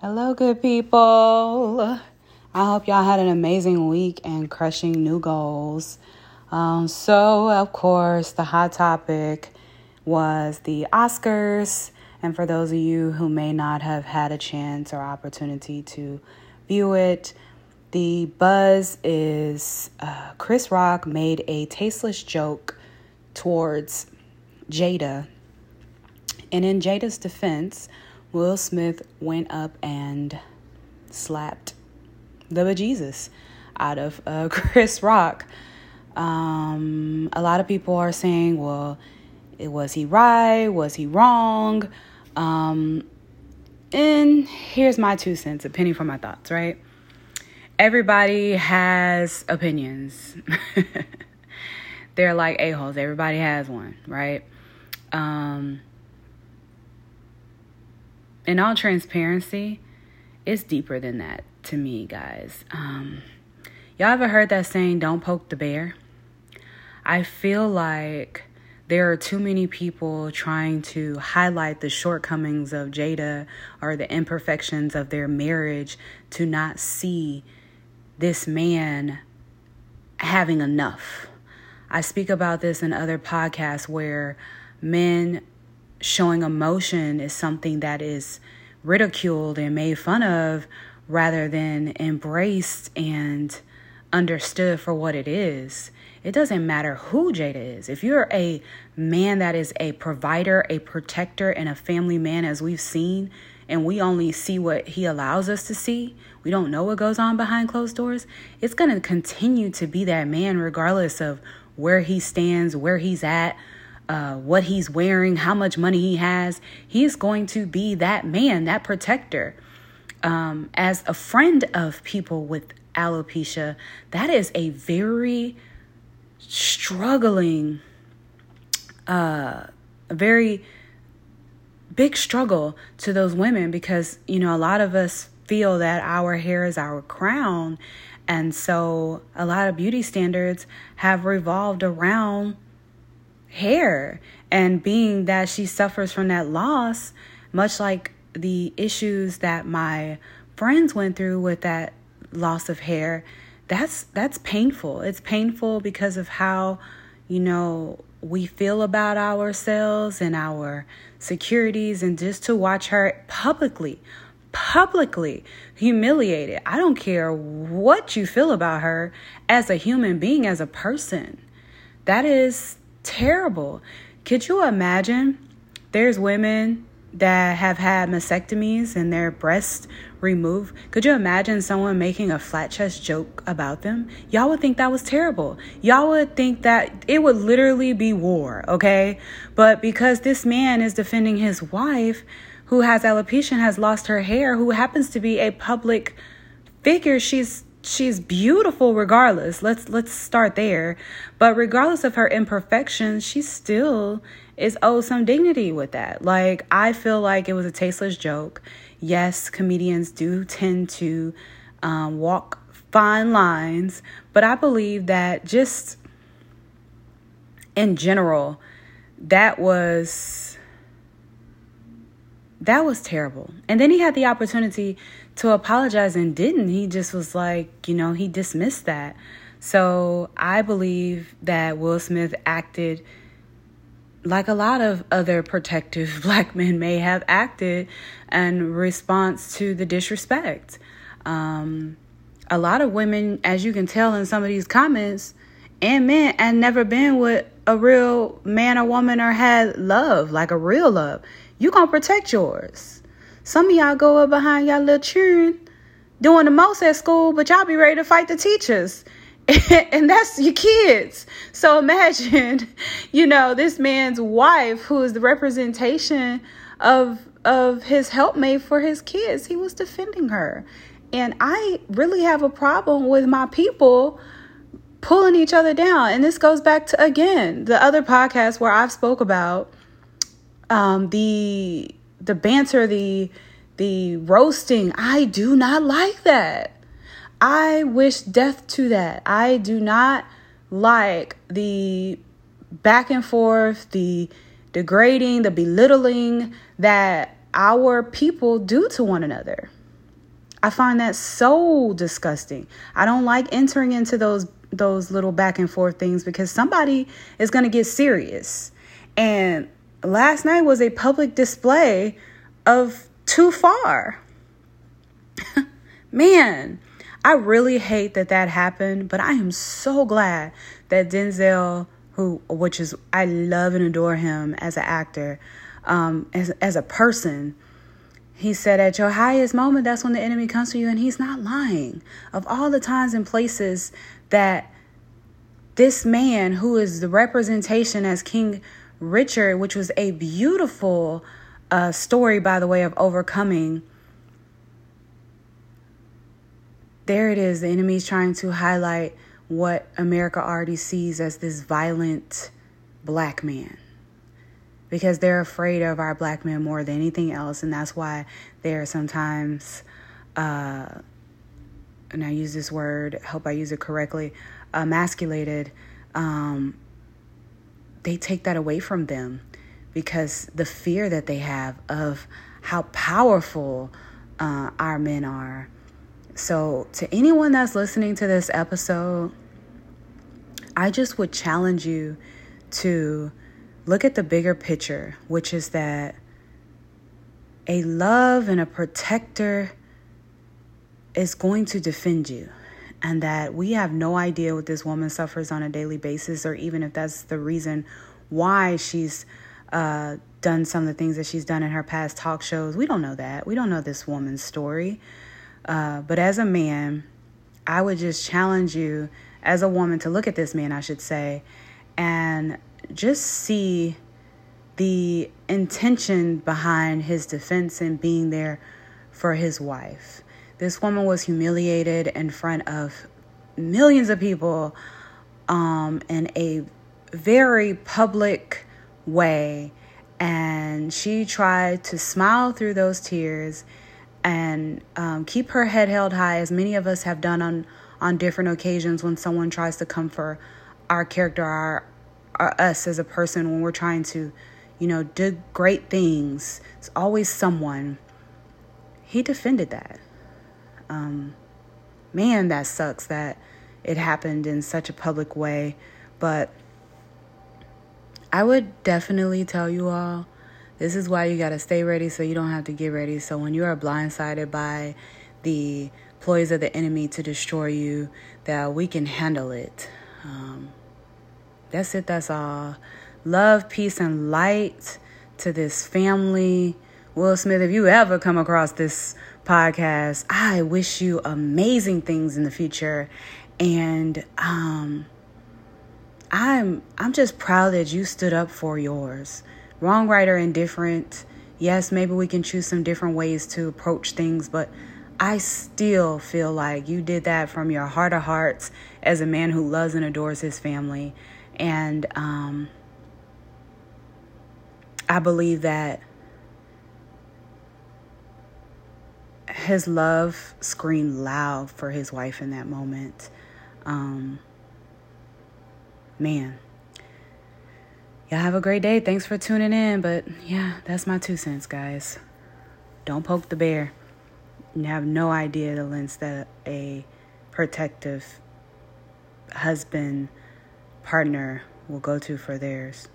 Hello, good people. I hope y'all had an amazing week and crushing new goals. Um, so, of course, the hot topic was the Oscars. And for those of you who may not have had a chance or opportunity to view it, the buzz is uh, Chris Rock made a tasteless joke towards Jada. And in Jada's defense, Will Smith went up and slapped the bejesus out of uh, Chris Rock. Um, a lot of people are saying, well, was he right? Was he wrong? Um, and here's my two cents, a penny for my thoughts, right? Everybody has opinions. They're like a-holes. Everybody has one, right? Um, in all transparency, it's deeper than that to me, guys. Um, y'all ever heard that saying, don't poke the bear? I feel like there are too many people trying to highlight the shortcomings of Jada or the imperfections of their marriage to not see this man having enough. I speak about this in other podcasts where men showing emotion is something that is ridiculed and made fun of rather than embraced and understood for what it is. It doesn't matter who Jada is. If you're a man that is a provider, a protector, and a family man, as we've seen, and we only see what he allows us to see, we don't know what goes on behind closed doors, it's going to continue to be that man regardless of where he stands, where he's at, uh, what he's wearing, how much money he has. He's going to be that man, that protector. Um, as a friend of people with alopecia, that is a very struggling, uh, a very big struggle to those women because, you know, a lot of us feel that our hair is our crown. And so a lot of beauty standards have revolved around hair. And being that she suffers from that loss, much like the issues that my friends went through with that loss of hair, that's that's painful. It's painful because of how, you know, we feel about ourselves and our securities and just to watch her publicly publicly humiliated. I don't care what you feel about her as a human being, as a person. That is terrible. Could you imagine? There's women that have had mastectomies and their breasts removed. Could you imagine someone making a flat chest joke about them? Y'all would think that was terrible. Y'all would think that it would literally be war, okay? But because this man is defending his wife who has alopecia and has lost her hair, who happens to be a public figure, she's she's beautiful regardless. Let's let's start there. But regardless of her imperfections, she still is owed some dignity with that. Like I feel like it was a tasteless joke. Yes, comedians do tend to um, walk fine lines, but I believe that just in general, that was that was terrible. And then he had the opportunity to apologize and didn't. He just was like, you know, he dismissed that. So I believe that Will Smith acted like a lot of other protective black men may have acted in response to the disrespect. Um, a lot of women, as you can tell in some of these comments, and men, and never been with a real man or woman or had love, like a real love. You gonna protect yours. Some of y'all go up behind y'all little children doing the most at school, but y'all be ready to fight the teachers. and that's your kids. So imagine, you know, this man's wife who is the representation of of his helpmate for his kids. He was defending her. And I really have a problem with my people pulling each other down. And this goes back to again, the other podcast where I've spoke about um the the banter, the the roasting. I do not like that. I wish death to that. I do not like the back and forth, the degrading, the belittling that our people do to one another. I find that so disgusting. I don't like entering into those those little back and forth things because somebody is going to get serious. And last night was a public display of too far. Man, I really hate that that happened, but I am so glad that Denzel, who which is I love and adore him as an actor, um, as as a person. He said, At your highest moment, that's when the enemy comes to you, and he's not lying. Of all the times and places that this man, who is the representation as King Richard, which was a beautiful uh, story, by the way, of overcoming. There it is. The enemy is trying to highlight what America already sees as this violent black man because they're afraid of our black men more than anything else, and that's why they're sometimes, uh, and I use this word, hope I use it correctly, emasculated. Um, they take that away from them because the fear that they have of how powerful uh, our men are. So, to anyone that's listening to this episode, I just would challenge you to look at the bigger picture, which is that a love and a protector is going to defend you. And that we have no idea what this woman suffers on a daily basis, or even if that's the reason why she's uh, done some of the things that she's done in her past talk shows. We don't know that. We don't know this woman's story. Uh, but as a man, I would just challenge you, as a woman, to look at this man, I should say, and just see the intention behind his defense and being there for his wife. This woman was humiliated in front of millions of people um, in a very public way. And she tried to smile through those tears and um, keep her head held high, as many of us have done on, on different occasions when someone tries to come for our character, our, our us as a person, when we're trying to, you know, do great things. It's always someone. He defended that. Um, man, that sucks that it happened in such a public way. But I would definitely tell you all this is why you got to stay ready so you don't have to get ready. So when you are blindsided by the ploys of the enemy to destroy you, that we can handle it. Um, that's it. That's all. Love, peace, and light to this family. Will Smith, if you ever come across this podcast, I wish you amazing things in the future. And um, I'm I'm just proud that you stood up for yours. Wrong, right, or indifferent. Yes, maybe we can choose some different ways to approach things, but I still feel like you did that from your heart of hearts as a man who loves and adores his family. And um, I believe that his love screamed loud for his wife in that moment. Um, man. Y'all have a great day. Thanks for tuning in. But yeah, that's my two cents, guys. Don't poke the bear. You have no idea the lengths that a protective husband partner will go to for theirs.